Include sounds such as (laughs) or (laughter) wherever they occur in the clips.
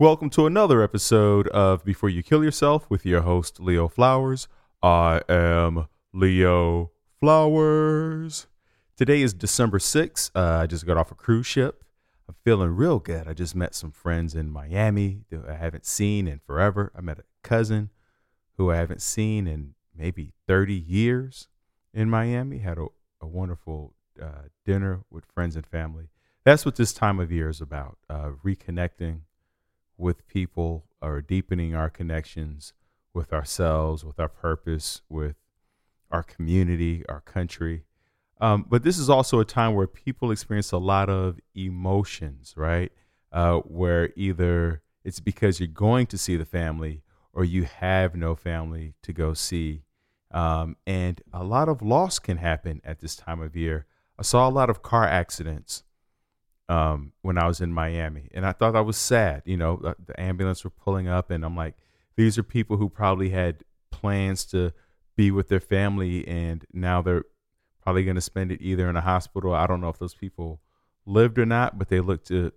Welcome to another episode of Before You Kill Yourself with your host, Leo Flowers. I am Leo Flowers. Today is December 6th. Uh, I just got off a cruise ship. I'm feeling real good. I just met some friends in Miami that I haven't seen in forever. I met a cousin who I haven't seen in maybe 30 years in Miami. Had a, a wonderful uh, dinner with friends and family. That's what this time of year is about uh, reconnecting with people or deepening our connections with ourselves, with our purpose, with our community, our country. Um, but this is also a time where people experience a lot of emotions, right? Uh, where either it's because you're going to see the family or you have no family to go see. Um, and a lot of loss can happen at this time of year. I saw a lot of car accidents um, when I was in Miami, and I thought that was sad. You know, the, the ambulance were pulling up, and I'm like, these are people who probably had plans to be with their family, and now they're probably going to spend it either in a hospital. I don't know if those people lived or not, but they looked to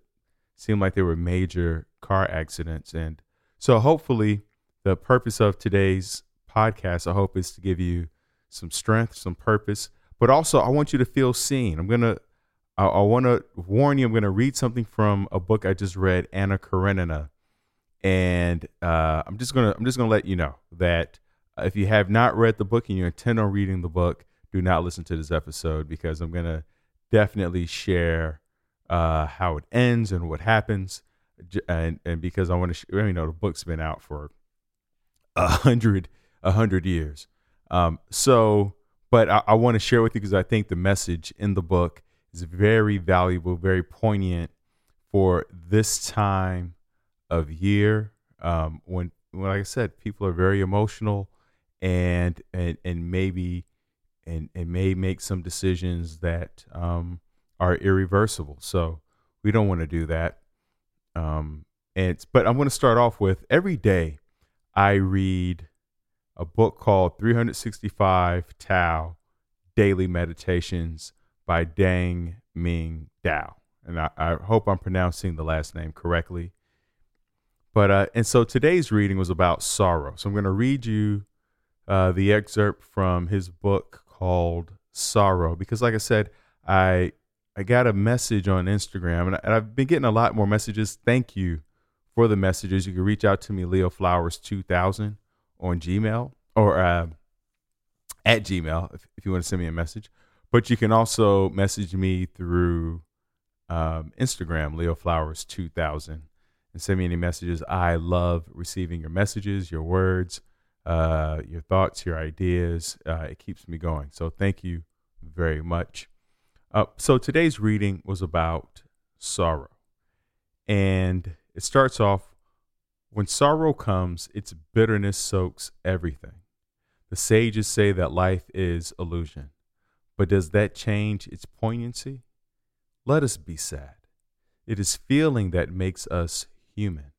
seem like they were major car accidents, and so hopefully, the purpose of today's podcast, I hope, is to give you some strength, some purpose, but also I want you to feel seen. I'm gonna I, I want to warn you. I'm going to read something from a book I just read, Anna Karenina, and uh, I'm just gonna I'm just gonna let you know that if you have not read the book and you intend on reading the book, do not listen to this episode because I'm gonna definitely share uh, how it ends and what happens, and and because I want to, sh- you know, the book's been out for a hundred a hundred years. Um, so, but I, I want to share with you because I think the message in the book is very valuable, very poignant for this time of year um, when, when, like I said, people are very emotional and and and maybe and and may make some decisions that um, are irreversible. So we don't want to do that. Um, and but I'm going to start off with every day I read a book called 365 Tao Daily Meditations by Dang Ming Dao. And I, I, hope I'm pronouncing the last name correctly. But uh, and so today's reading was about sorrow. So I'm going to read you uh, the excerpt from his book called Sorrow because, like I said, I I got a message on Instagram and, I, and I've been getting a lot more messages. Thank you for the messages. You can reach out to me, Leo Flowers 2000 on Gmail or uh, at Gmail if, if you want to send me a message. But you can also message me through um, Instagram, Leo Flowers 2000, and send me any messages. I love receiving your messages, your words, uh, your thoughts, your ideas. Uh, it keeps me going. So thank you very much. Uh, so today's reading was about sorrow. And it starts off when sorrow comes, its bitterness soaks everything. The sages say that life is illusion. But does that change its poignancy? Let us be sad. It is feeling that makes us human.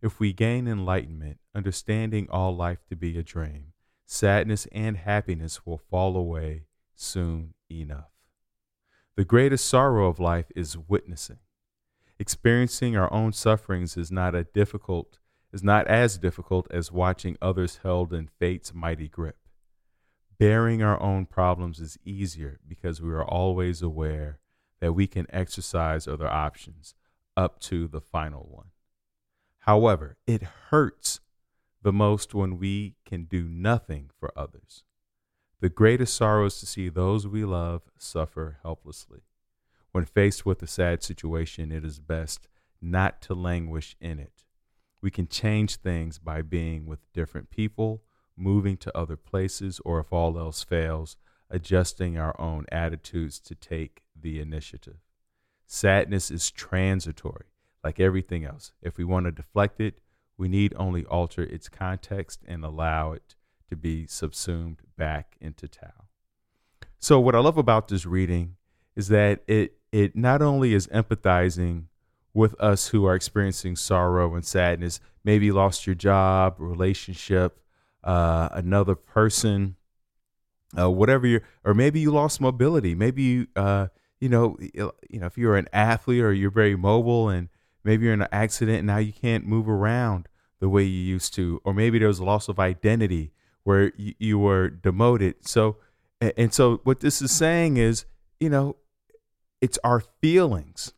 If we gain enlightenment, understanding all life to be a dream, sadness and happiness will fall away soon enough. The greatest sorrow of life is witnessing. Experiencing our own sufferings is not a difficult is not as difficult as watching others held in fate's mighty grip. Bearing our own problems is easier because we are always aware that we can exercise other options up to the final one. However, it hurts the most when we can do nothing for others. The greatest sorrow is to see those we love suffer helplessly. When faced with a sad situation, it is best not to languish in it. We can change things by being with different people moving to other places, or if all else fails, adjusting our own attitudes to take the initiative. Sadness is transitory, like everything else. If we want to deflect it, we need only alter its context and allow it to be subsumed back into Tao. So, what I love about this reading is that it, it not only is empathizing with us who are experiencing sorrow and sadness, maybe lost your job, relationship, uh, another person, uh, whatever you or maybe you lost mobility. Maybe you, uh, you know, you know, if you're an athlete or you're very mobile and maybe you're in an accident and now you can't move around the way you used to, or maybe there was a loss of identity where you, you were demoted. So, and so what this is saying is, you know, it's our feelings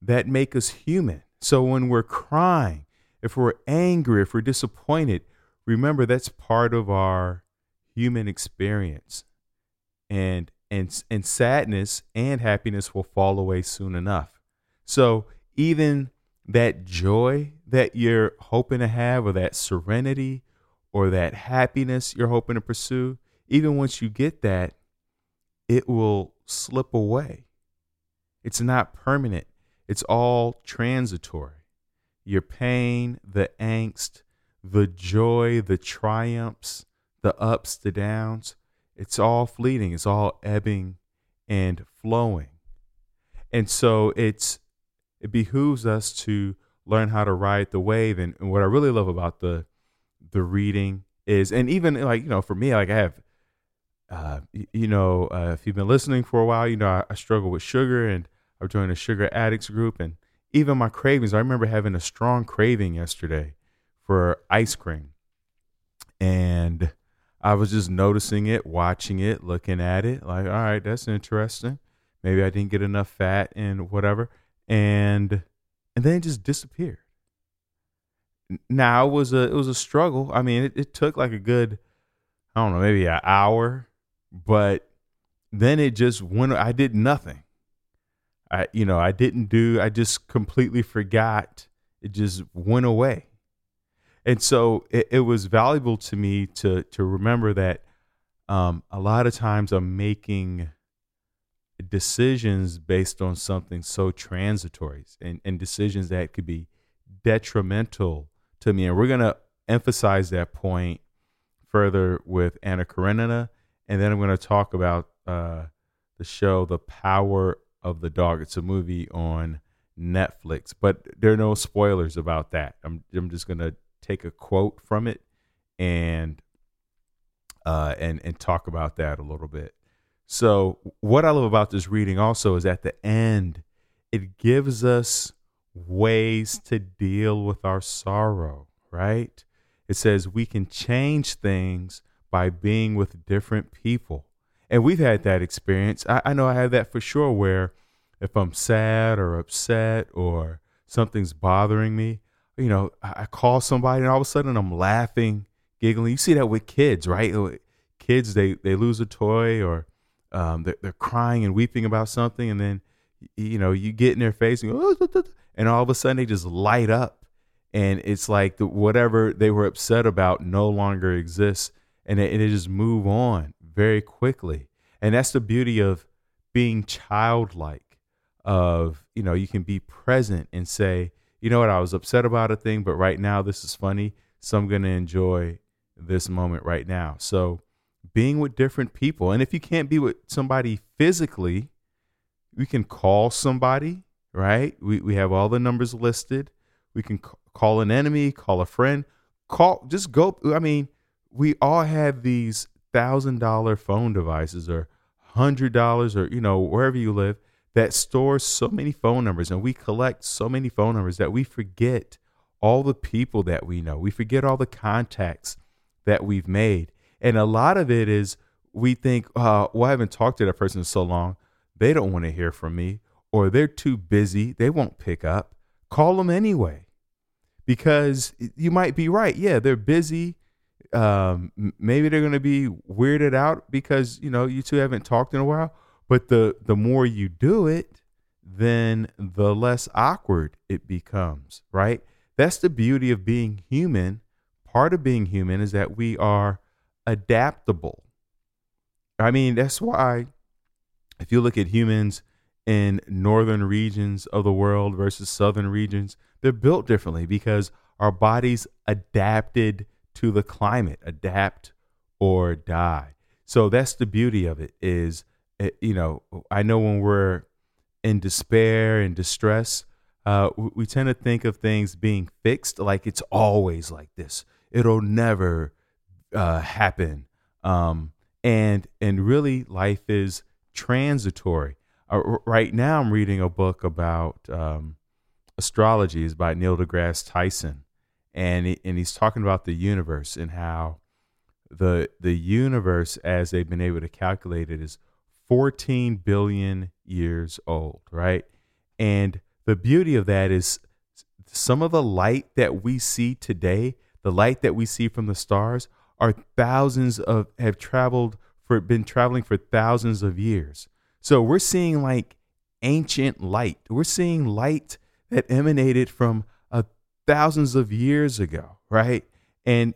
that make us human. So when we're crying, if we're angry, if we're disappointed, remember that's part of our human experience. And and and sadness and happiness will fall away soon enough. So even that joy that you're hoping to have or that serenity or that happiness you're hoping to pursue, even once you get that, it will slip away. It's not permanent. It's all transitory. Your pain, the angst, the joy, the triumphs, the ups, the downs, it's all fleeting. It's all ebbing and flowing. And so it's it behooves us to learn how to ride the wave. And, and what I really love about the the reading is, and even like you know, for me, like I have, uh, you know, uh, if you've been listening for a while, you know, I, I struggle with sugar, and I've joined a sugar addicts group, and even my cravings. I remember having a strong craving yesterday for ice cream, and I was just noticing it, watching it, looking at it, like, all right, that's interesting. Maybe I didn't get enough fat and whatever, and and then it just disappeared. Now it was a it was a struggle. I mean, it, it took like a good, I don't know, maybe an hour, but then it just went. I did nothing. I you know I didn't do. I just completely forgot. It just went away and so it, it, was valuable to me to to remember that um, a lot of times I'm making decisions based on something so transitory and, and decisions that could be detrimental to me. And we're gonna emphasize that point further with Anna Karenina, and then I'm gonna talk about uh, the show The Power of the Dog. It's a movie on Netflix, but there are no spoilers about that. I'm I'm just gonna take a quote from it and uh, and and talk about that a little bit. So what I love about this reading also is at the end, it gives us ways to deal with our sorrow, right? It says we can change things by being with different people. And we've had that experience. I, I know I have that for sure where if I'm sad or upset or something's bothering me, you know, I call somebody and all of a sudden I'm laughing, giggling. You see that with kids, right? Kids, they, they lose a toy or um, they're, they're crying and weeping about something. And then, you know, you get in their face and, go, (laughs) and all of a sudden they just light up. And it's like the, whatever they were upset about no longer exists. And and it just move on very quickly. And that's the beauty of being childlike, of, you know, you can be present and say, you know what, I was upset about a thing, but right now this is funny. So I'm going to enjoy this moment right now. So being with different people. And if you can't be with somebody physically, we can call somebody, right? We, we have all the numbers listed. We can call an enemy, call a friend, call, just go. I mean, we all have these thousand dollar phone devices or hundred dollars or, you know, wherever you live that stores so many phone numbers and we collect so many phone numbers that we forget all the people that we know. We forget all the contacts that we've made. And a lot of it is we think, uh, well, I haven't talked to that person in so long. They don't want to hear from me, or they're too busy. They won't pick up. Call them anyway. Because you might be right. Yeah, they're busy. Um, maybe they're going to be weirded out because, you know, you two haven't talked in a while but the the more you do it, then the less awkward it becomes, right? That's the beauty of being human. Part of being human is that we are adaptable. I mean, that's why if you look at humans in northern regions of the world versus southern regions, they're built differently because our bodies adapted to the climate, adapt or die. So that's the beauty of it is it, you know, I know when we're in despair and distress, uh, we, we, tend to think of things being fixed like it's always like this. It'll never uh, happen. Um, and and really, life is transitory. Uh, right now, I'm reading a book about um, Astrology is by Neil deGrasse Tyson, and he, and he's talking about the universe and how the the universe, as they've been able to calculate it, is 14 billion years old, right? And the beauty of that is some of the light that we see today, the light that we see from the stars, are thousands of have traveled for been traveling for thousands of years. So we're seeing like ancient light. We're seeing light that emanated from uh, thousands of years ago, right? And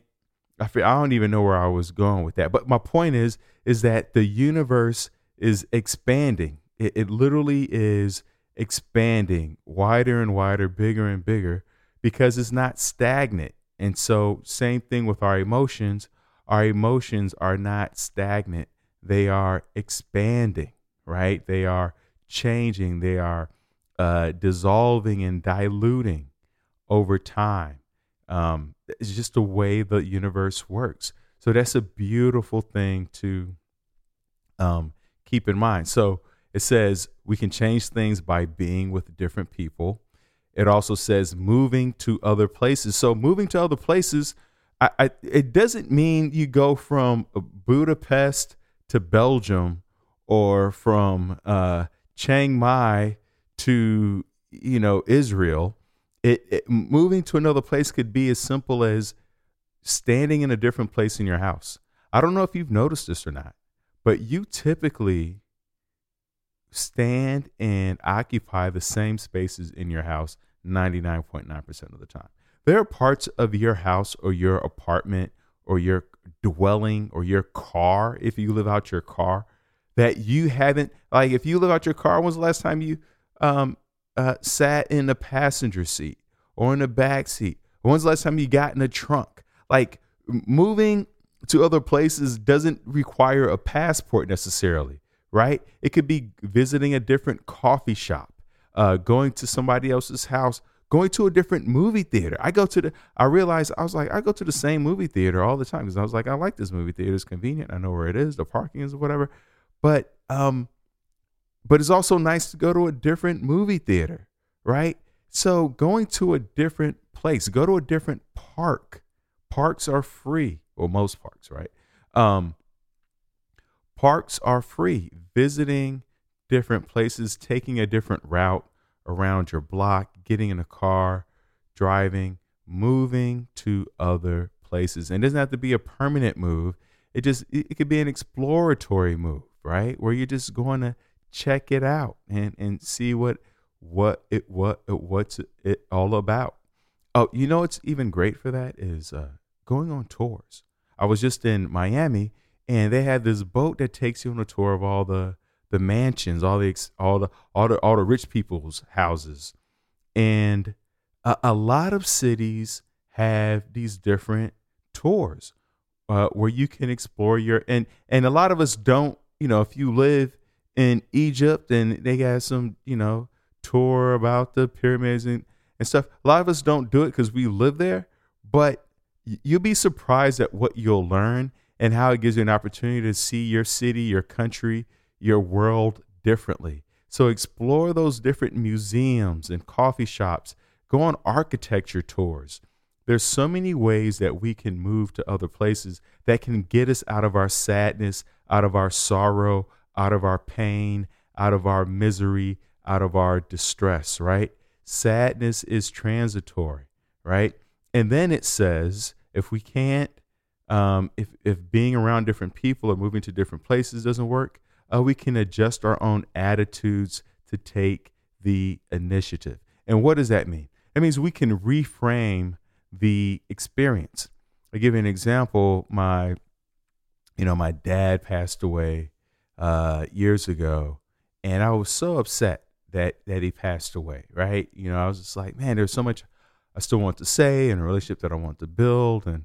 I feel, I don't even know where I was going with that. But my point is is that the universe is expanding. It, it literally is expanding wider and wider, bigger and bigger because it's not stagnant. And so, same thing with our emotions. Our emotions are not stagnant, they are expanding, right? They are changing, they are uh, dissolving and diluting over time. Um, it's just the way the universe works. So, that's a beautiful thing to um, keep in mind. So, it says we can change things by being with different people. It also says moving to other places. So moving to other places, I, I, it doesn't mean you go from Budapest to Belgium or from uh, Chiang Mai to you know Israel. It, it moving to another place could be as simple as standing in a different place in your house. I don't know if you've noticed this or not, but you typically stand and occupy the same spaces in your house 99.9% of the time. There are parts of your house or your apartment or your dwelling or your car, if you live out your car, that you haven't, like if you live out your car, when's the last time you um, uh, sat in the passenger seat or in the back seat? When's the last time you got in the trunk? Like moving to other places doesn't require a passport necessarily right? It could be visiting a different coffee shop, uh, going to somebody else's house, going to a different movie theater. I go to the, I realized I was like, I go to the same movie theater all the time because I was like, I like this movie theater. It's convenient. I know where it is. The parking is whatever. But, um, but it's also nice to go to a different movie theater, right? So going to a different place, go to a different park. Parks are free, or most parks, right? Um, Parks are free. Visiting different places, taking a different route around your block, getting in a car, driving, moving to other places. And it doesn't have to be a permanent move. It just it, could be an exploratory move, right? Where you're just going to check it out and and see what what it what what's it all about. Oh, you know what's even great for that is uh, going on tours. I was just in Miami and they had this boat that takes you on a tour of all the the mansions, all the all the all the all the rich people's houses, and a, a lot of cities have these different tours uh, where you can explore your and and a lot of us don't. You know, if you live in Egypt and they got some, you know, tour about the pyramids and, and stuff. A lot of us don't do it because we live there, but you'll be surprised at what you'll learn and how it gives you an opportunity to see your city, your country, your world differently. So explore those different museums and coffee shops. Go on architecture tours. There's so many ways that we can move to other places that can get us out of our sadness, out of our sorrow, out of our pain, out of our misery, out of our distress, right? Sadness is transitory, right? And then it says if we can't um, if if being around different people or moving to different places doesn't work, uh, we can adjust our own attitudes to take the initiative. And what does that mean? It means we can reframe the experience. I give you an example. My, you know, my dad passed away uh, years ago, and I was so upset that that he passed away. Right? You know, I was just like, man, there's so much I still want to say and a relationship that I want to build, and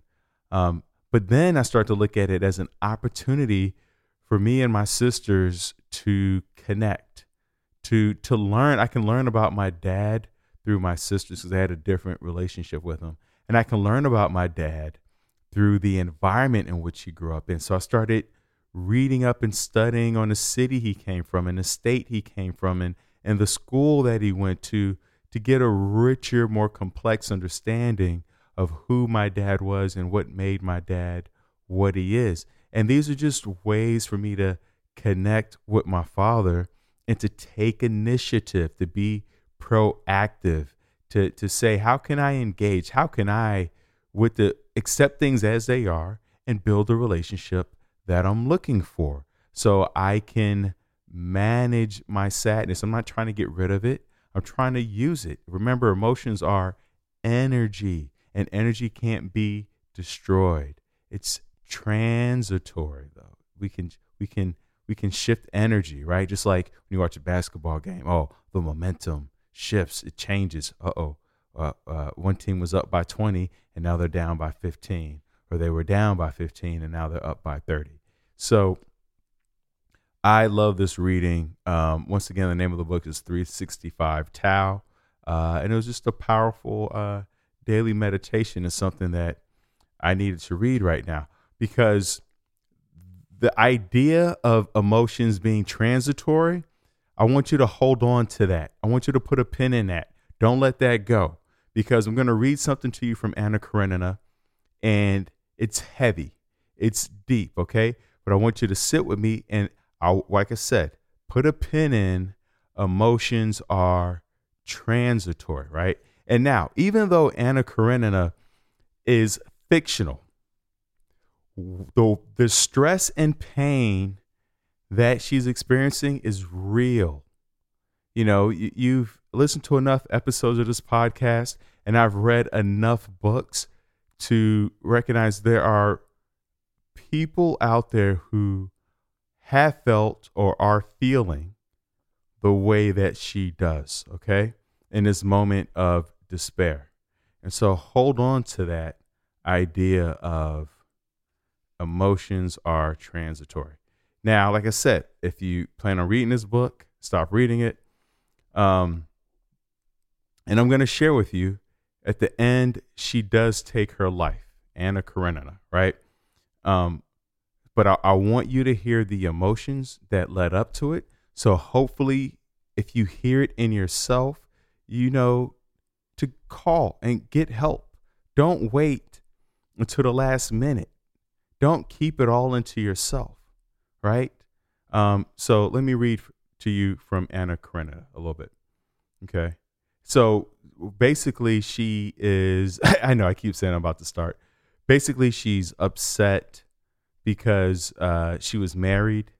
um, but then I start to look at it as an opportunity for me and my sisters to connect, to to learn. I can learn about my dad through my sisters because they had a different relationship with him, and I can learn about my dad through the environment in which he grew up in. So I started reading up and studying on the city he came from and the state he came from and and the school that he went to to get a richer, more complex understanding of who my dad was and what made my dad what he is. And these are just ways for me to connect with my father and to take initiative, to be proactive, to, to say, how can I engage? How can I, with the accept things as they are and build a relationship that I'm looking for so I can manage my sadness. I'm not trying to get rid of it. I'm trying to use it. Remember, emotions are energy, and energy can't be destroyed. It's transitory, though. We can we can we can shift energy, right? Just like when you watch a basketball game. Oh, the momentum shifts, it changes. Uh-oh. Uh, uh, one team was up by 20 and now they're down by 15, or they were down by 15 and now they're up by 30. So I love this reading. Um, once again, the name of the book is 365 Tao. Uh, and it was just a powerful uh, daily meditation. Is something that I needed to read right now because the idea of emotions being transitory, I want you to hold on to that. I want you to put a pin in that. Don't let that go because I'm going to read something to you from Anna Karenina and it's heavy, it's deep, okay? But I want you to sit with me and I, like I said, put a pin in emotions are transitory, right? And now, even though Anna Karenina is fictional, the, the stress and pain that she's experiencing is real. You know, you, you've listened to enough episodes of this podcast, and I've read enough books to recognize there are people out there who have felt or are feeling the way that she does, okay, in this moment of despair. And so hold on to that idea of emotions are transitory. Now, like I said, if you plan on reading this book, stop reading it. Um, and I'm going to share with you at the end, she does take her life, Anna Karenina, right? Um, but I, I want you to hear the emotions that led up to it. So hopefully, if you hear it in yourself, you know to call and get help. Don't wait until the last minute. Don't keep it all into yourself, right? Um, so let me read to you from Anna Karenina a little bit. Okay. So basically, she is, (laughs) I know I keep saying I'm about to start. Basically, she's upset because uh, she was married,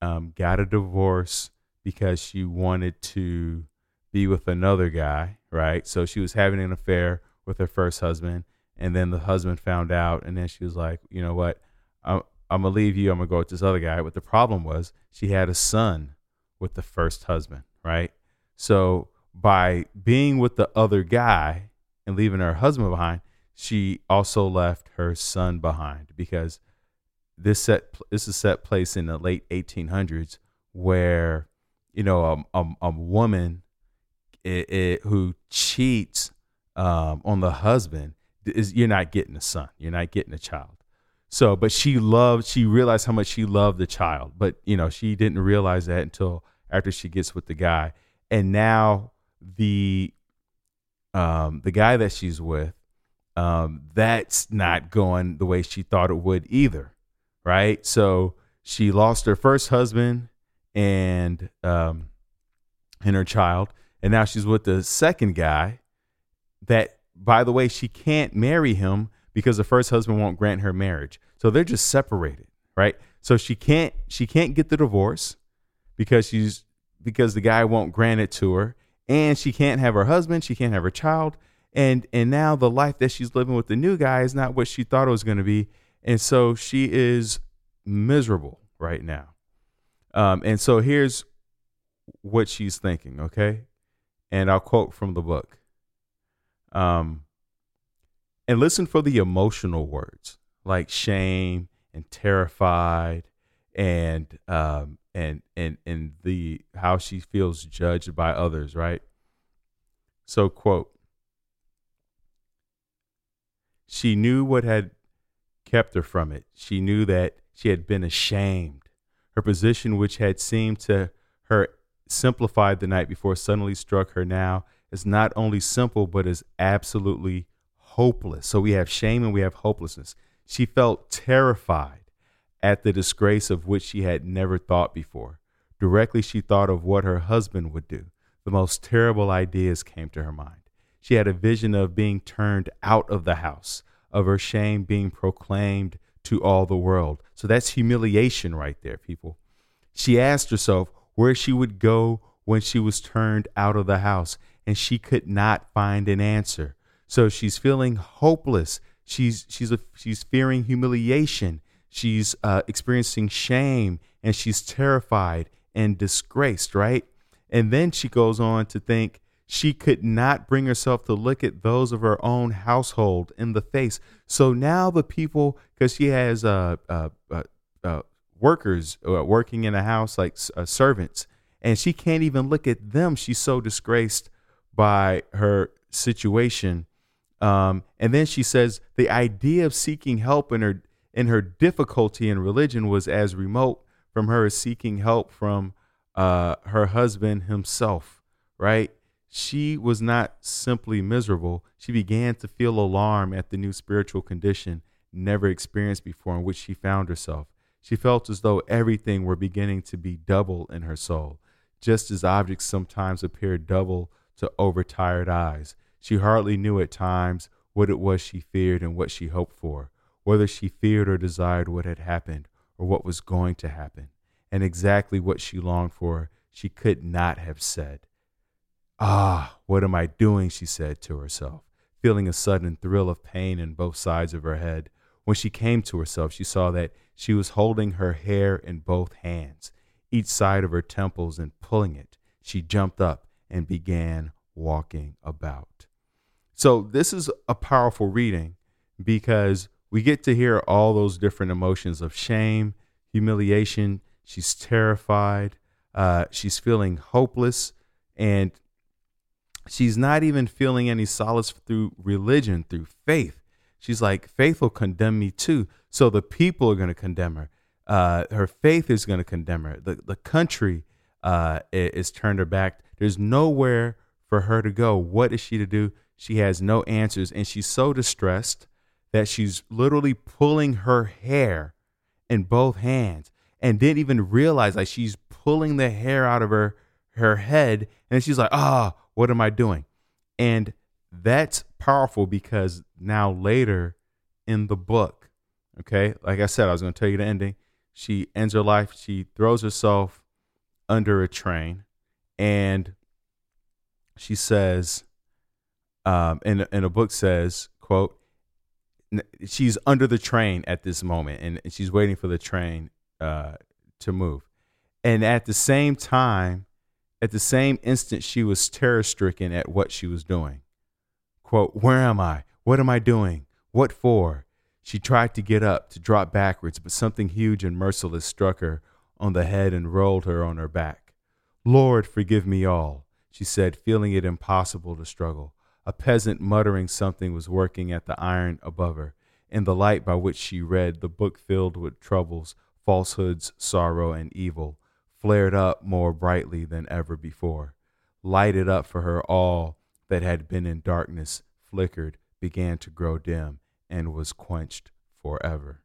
um, got a divorce because she wanted to be with another guy, right? So she was having an affair with her first husband, and then the husband found out, and then she was like, you know what? I'm, I'm gonna leave you. I'm gonna go with this other guy. But the problem was she had a son with the first husband, right? So by being with the other guy and leaving her husband behind, she also left her son behind because this set this is set place in the late 1800s where you know a, a, a woman it, it, who cheats um, on the husband is you're not getting a son. You're not getting a child. So but she loved she realized how much she loved the child. But you know she didn't realize that until after she gets with the guy. And now the um the guy that she's with um that's not going the way she thought it would either right? So she lost her first husband and um, and her child, and now she's with the second guy. That, by the way, she can't marry him because the first husband won't grant her marriage. So they're just separated, right? So she can't she can't get the divorce because she's because the guy won't grant it to her, and she can't have her husband, she can't have her child, and and now the life that she's living with the new guy is not what she thought it was going to be, and so she is miserable right now. Um, and so here's what she's thinking, okay? And I'll quote from the book. Um, and listen for the emotional words like shame and terrified and um, and and and the how she feels judged by others, right? So quote She knew what had kept her from it. She knew that she had been ashamed. Her position, which had seemed to her simplified the night before, suddenly struck her now as not only simple, but as absolutely hopeless. So we have shame and we have hopelessness. She felt terrified at the disgrace of which she had never thought before. Directly, she thought of what her husband would do. The most terrible ideas came to her mind. She had a vision of being turned out of the house, of her shame being proclaimed to all the world. So that's humiliation right there, people. She asked herself where she would go when she was turned out of the house, and she could not find an answer. So she's feeling hopeless. She's she's a, she's fearing humiliation. She's uh, experiencing shame, and she's terrified and disgraced. Right, and then she goes on to think she could not bring herself to look at those of her own household in the face. So now the people, because she has uh, uh, uh, uh workers uh, working in a house like uh, servants, and she can't even look at them. She's so disgraced by her situation. Um, and then she says the idea of seeking help in her in her difficulty in religion was as remote from her as seeking help from her husband himself. Right? She was not simply miserable. She began to feel alarm at the new spiritual condition never experienced before in which she found herself. She felt as though everything were beginning to be double in her soul, just as objects sometimes appear double to overtired eyes. She hardly knew at times what it was she feared and what she hoped for, whether she feared or desired what had happened or what was going to happen. And exactly what she longed for, she could not have said. Ah, what am I doing? she said to herself, feeling a sudden thrill of pain in both sides of her head. When she came to herself, she saw that she was holding her hair in both hands, each side of her temples, and pulling it. She jumped up and began walking about. So, this is a powerful reading because we get to hear all those different emotions of shame, humiliation. She's terrified. Uh, she's feeling hopeless. And she's not even feeling any solace through religion, through faith. She's like, faith will condemn me too. So the people are going to condemn her. Uh, her faith is going to condemn her. The, the country uh, is turned her back. There's nowhere for her to go. What is she to do? She has no answers. And she's so distressed that she's literally pulling her hair in both hands and didn't even realize like she's pulling the hair out of her her head and she's like oh, what am I doing? And that's powerful because now later in the book, okay, like I said, I was going to tell you the ending. She ends her life. She throws herself under a train, and she says, um, and and a book says, "quote." She's under the train at this moment, and she's waiting for the train uh, to move. And at the same time, at the same instant, she was terror stricken at what she was doing. Quote, Where am I? What am I doing? What for? She tried to get up, to drop backwards, but something huge and merciless struck her on the head and rolled her on her back. Lord, forgive me all, she said, feeling it impossible to struggle. A peasant muttering something was working at the iron above her. In the light by which she read, the book filled with troubles, falsehoods, sorrow, and evil, flared up more brightly than ever before, lighted up for her all that had been in darkness, flickered, began to grow dim, and was quenched forever.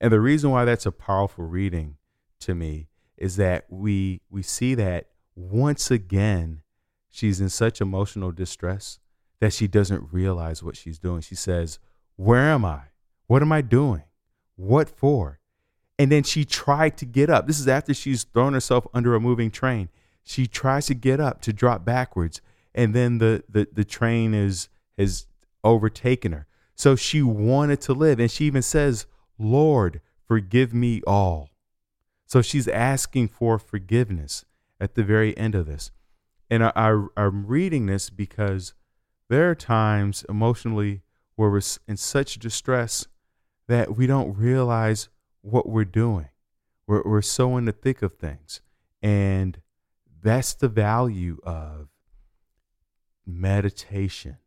And the reason why that's a powerful reading to me is that we we see that once again she's in such emotional distress that she doesn't realize what she's doing. She says, "Where am I? What am I doing? What for?" And then she tried to get up. This is after she's thrown herself under a moving train. She tries to get up to drop backwards, and then the the, the train is has overtaken her. So she wanted to live, and she even says, "Lord, forgive me all." So she's asking for forgiveness at the very end of this. And I, I, I'm reading this because there are times emotionally where we're in such distress that we don't realize what we're doing. We're, we're so in the thick of things. And that's the value of meditation,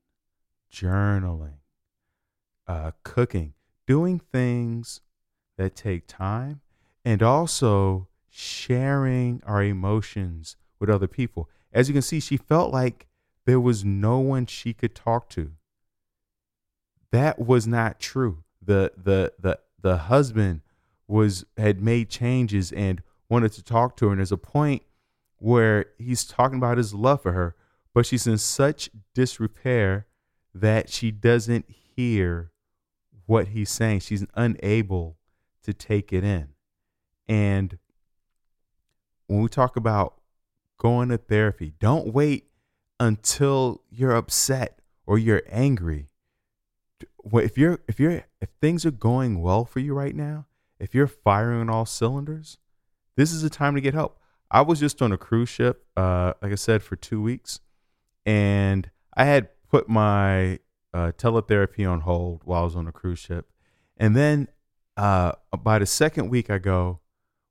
journaling, uh, cooking, doing things that take time, and also sharing our emotions with other people. As you can see, she felt like there was no one she could talk to. That was not true. The the the the husband was had made changes and wanted to talk to her. And there's a point where he's talking about his love for her, but she's in such disrepair that she doesn't hear what he's saying. She's unable to take it in. And when we talk about going to therapy, don't wait until you're upset or you're angry. If you're if you're if things are going well for you right now, if you're firing on all cylinders, this is the time to get help. I was just on a cruise ship, uh, like I said, for two weeks, and I had put my uh, teletherapy on hold while I was on a cruise ship, and then uh, by the second week, I go,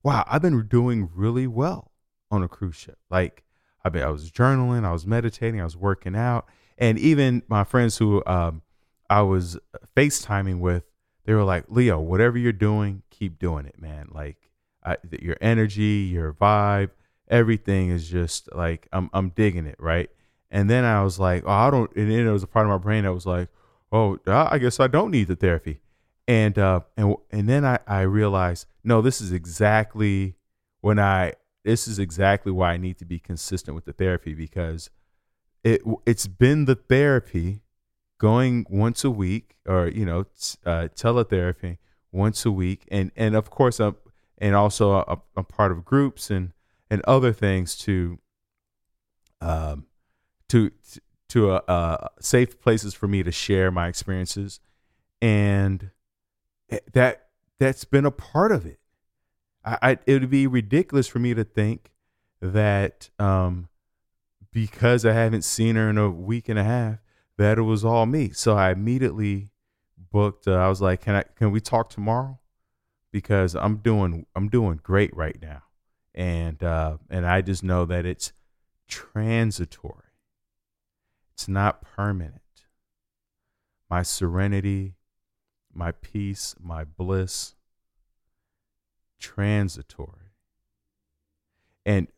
"Wow, I've been doing really well on a cruise ship. Like, I mean, I was journaling, I was meditating, I was working out, and even my friends who um, I was FaceTiming with, they were like, "Leo, whatever you're doing, keep doing it, man. Like, I, your energy, your vibe, everything is just like I'm I'm digging it, right? And then I was like, oh, I don't. And then there was a part of my brain that was like, oh, I guess I don't need the therapy. And uh, and and then I I realized, no, this is exactly when I this is exactly why I need to be consistent with the therapy because it it's been the therapy going once a week or you know uh, teletherapy once a week and and of course I'm and also a, a part of groups and and other things to um to to a, a safe places for me to share my experiences. And that that's been a part of it. I, I it would be ridiculous for me to think that um because I haven't seen her in a week and a half that it was all me. So I immediately booked uh, I was like can I can we talk tomorrow because I'm doing I'm doing great right now, and uh, and I just know that it's transitory. It's not permanent. My serenity, my peace, my bliss, transitory. And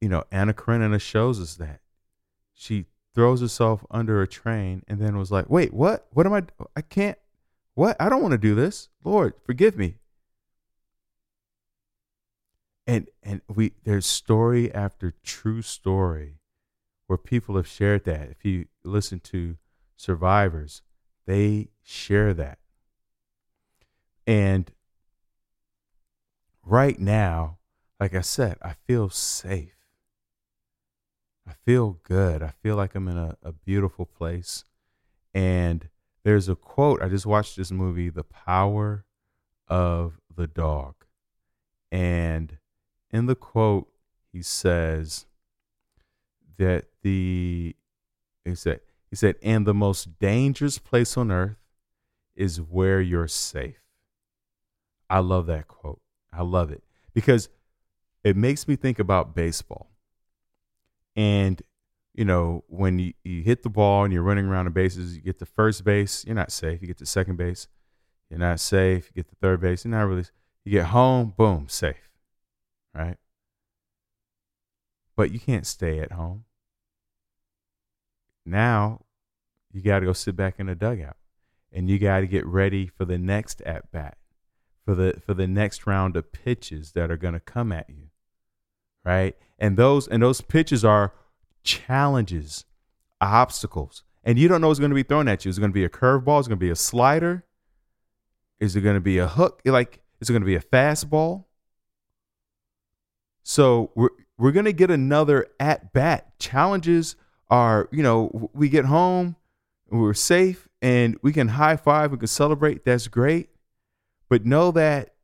you know, Anna Karenina shows us that she throws herself under a train and then was like, "Wait, what? What am I? I can't. What? I don't want to do this. Lord, forgive me. And and we there's story after true story where people have shared that. If you listen to survivors, they share that. And right now, like I said, I feel safe. I feel good. I feel like I'm in a, a beautiful place. And there's a quote. I just watched this movie, The Power of the Dog. And in the quote, he says that the he said he said, and the most dangerous place on earth is where you're safe. I love that quote. I love it because it makes me think about baseball. And you know, when you, you hit the ball and you're running around the bases, you get to first base, you're not safe. You get to second base, you're not safe. You get to third base, you're not really. You get home, boom, safe, right? But you can't stay at home. Now, you got to go sit back in the dugout, and you got to get ready for the next at bat, for the for the next round of pitches that are going to come at you, right? And those and those pitches are challenges, obstacles, and you don't know what's going to be thrown at you. Is it going to be a curveball? Is it going to be a slider? Is it going to be a hook? Like, is it going to be a fastball? So we're we're going to get another at bat. Challenges are, you know, we get home, we're safe, and we can high five, we can celebrate. That's great, but know that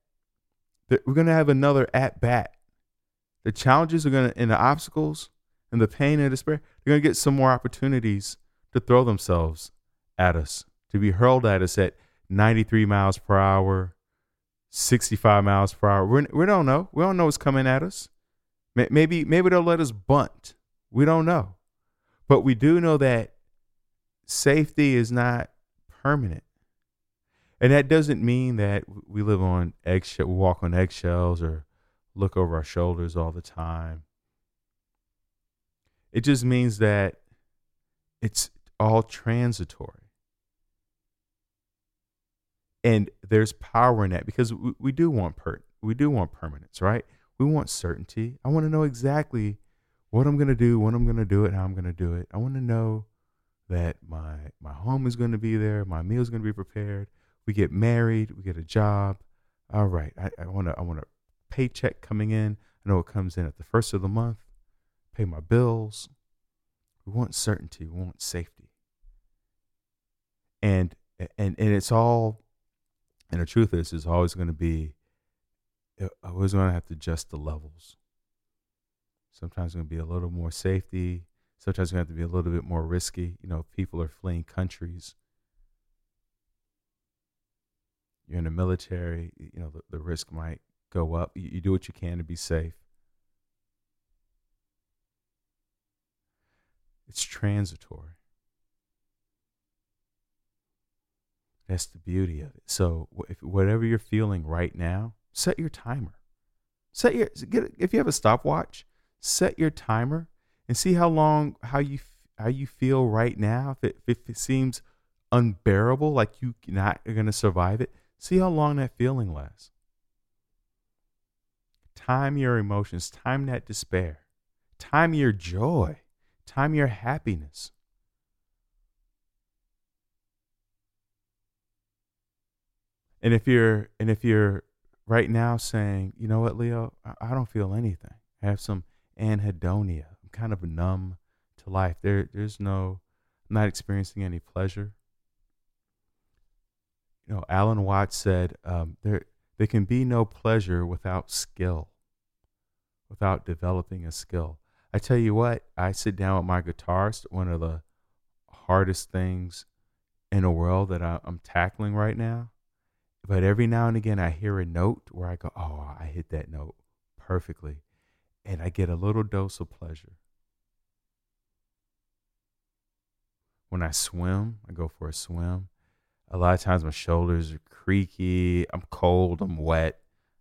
that we're going to have another at bat. The challenges are going to, and the obstacles, and the pain and despair, they're going to get some more opportunities to throw themselves at us, to be hurled at us at 93 miles per hour, 65 miles per hour. We're, we don't know. We don't know what's coming at us. Maybe maybe they'll let us bunt. We don't know, but we do know that safety is not permanent, and that doesn't mean that we live on eggshell, walk on eggshells, or look over our shoulders all the time. It just means that it's all transitory. And there's power in that because we, we do want per we do want permanence, right? We want certainty. I want to know exactly what I'm gonna do, when I'm gonna do it, how I'm gonna do it. I want to know that my my home is gonna be there, my meal is gonna be prepared. We get married, we get a job. All right, I, want to I want a paycheck coming in. I know it comes in at the first of the month. Pay my bills. We want certainty. We want safety. And and and it's all. And the truth is, it's always going to be. Uh, always going to have to adjust the levels. Sometimes going to be a little more safety. Sometimes going to have to be a little bit more risky. You know, people are fleeing countries. You're in the military. You know, the, the risk might go up. You, do what you can to be safe. It's transitory. That's the beauty of it. So, if whatever you're feeling right now, set your timer. Set your get if you have a stopwatch, set your timer and see how long how you how you feel right now. If it if it seems unbearable, like you're not going to survive it, see how long that feeling lasts. Time your emotions, time that despair, time your joy, time your happiness. And if you're and if you're right now saying, you know what, Leo, I, don't feel anything. I have some anhedonia. I'm kind of numb to life. There there's no I'm not experiencing any pleasure. You know, Alan Watts said um, there there can be no pleasure without skill, without developing a skill. I tell you what, I sit down with my guitarist, one of the hardest things in the world that I, am tackling right now. But every now and again, I hear a note where I go, oh, I hit that note perfectly. And I get a little dose of pleasure. When I swim, I go for a swim. A lot of times my shoulders are creaky. I'm cold. I'm wet.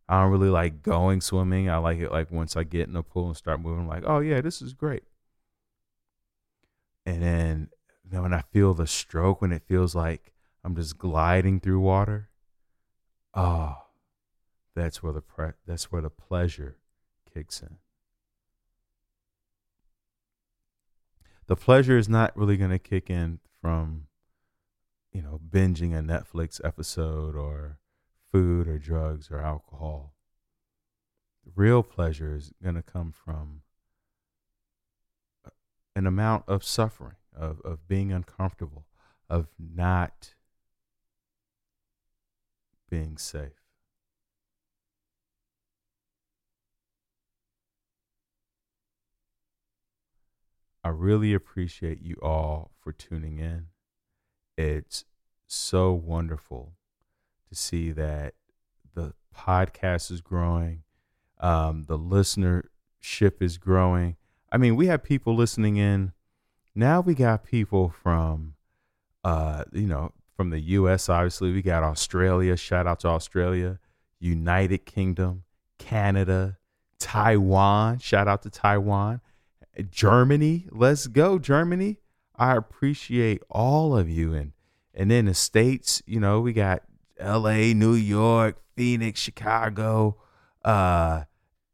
I don't really like going swimming. I like it like once I get in the pool and start moving, I'm like, oh yeah, this is great. And then, when I feel the stroke, when it feels like I'm just gliding through water, oh, that's where the pre- that's where the pleasure kicks in. The pleasure is not really going to kick in from, you know, binging a Netflix episode or food or drugs or alcohol. The real pleasure is going to come from uh, an amount of suffering, of, of being uncomfortable, of not being safe. I really appreciate you all for tuning in. It's so wonderful to see that the podcast is growing, um, the listenership is growing. I mean, we have people listening in. Now we got people from, uh, you know, from the U.S. Obviously, we got Australia. Shout out to Australia, United Kingdom, Canada, Taiwan. Shout out to Taiwan, Germany. Let's go, Germany. I appreciate all of you, and and then the states. You know, we got L.A., New York, Phoenix, Chicago, uh,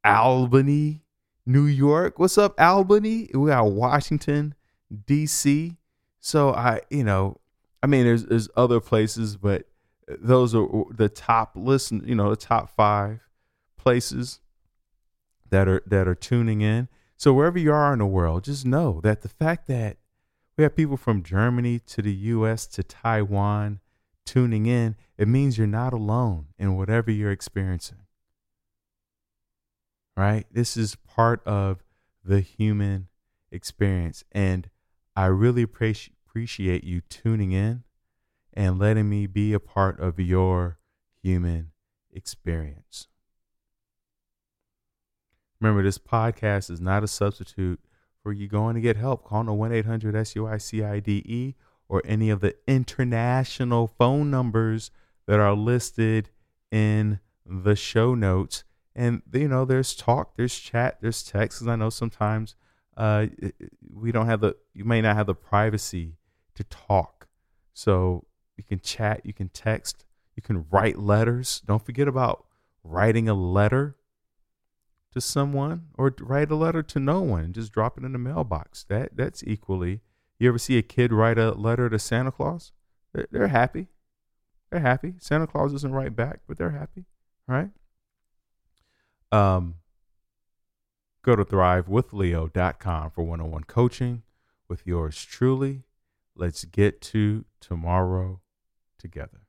Albany, New York. What's up, Albany? We got Washington, D.C. So I, you know, I mean, there's there's other places, but those are the top listen. You know, the top five places that are that are tuning in. So wherever you are in the world, just know that the fact that we have people from Germany to the U.S. to Taiwan tuning in, it means you're not alone in whatever you're experiencing. Right? This is part of the human experience. And I really appreciate appreciate you tuning in and letting me be a part of your human experience. Remember, this podcast is not a substitute for you going to get help. Call the 1 800 SUICIDE or any of the international phone numbers that are listed in the show notes. And, you know, there's talk, there's chat, there's text. Because I know sometimes uh, we don't have the you may not have the privacy to talk. So you can chat, you can text, you can write letters. Don't forget about writing a letter to someone or write a letter to no one. Just drop it in the mailbox. That that's equally. You ever see a kid write a letter to Santa Claus? They're, they're happy. They're happy. Santa Claus doesn't write back, but they're happy, right? Um, go to thrivewithleo.com for one-on-one coaching with yours truly. Let's get to tomorrow together.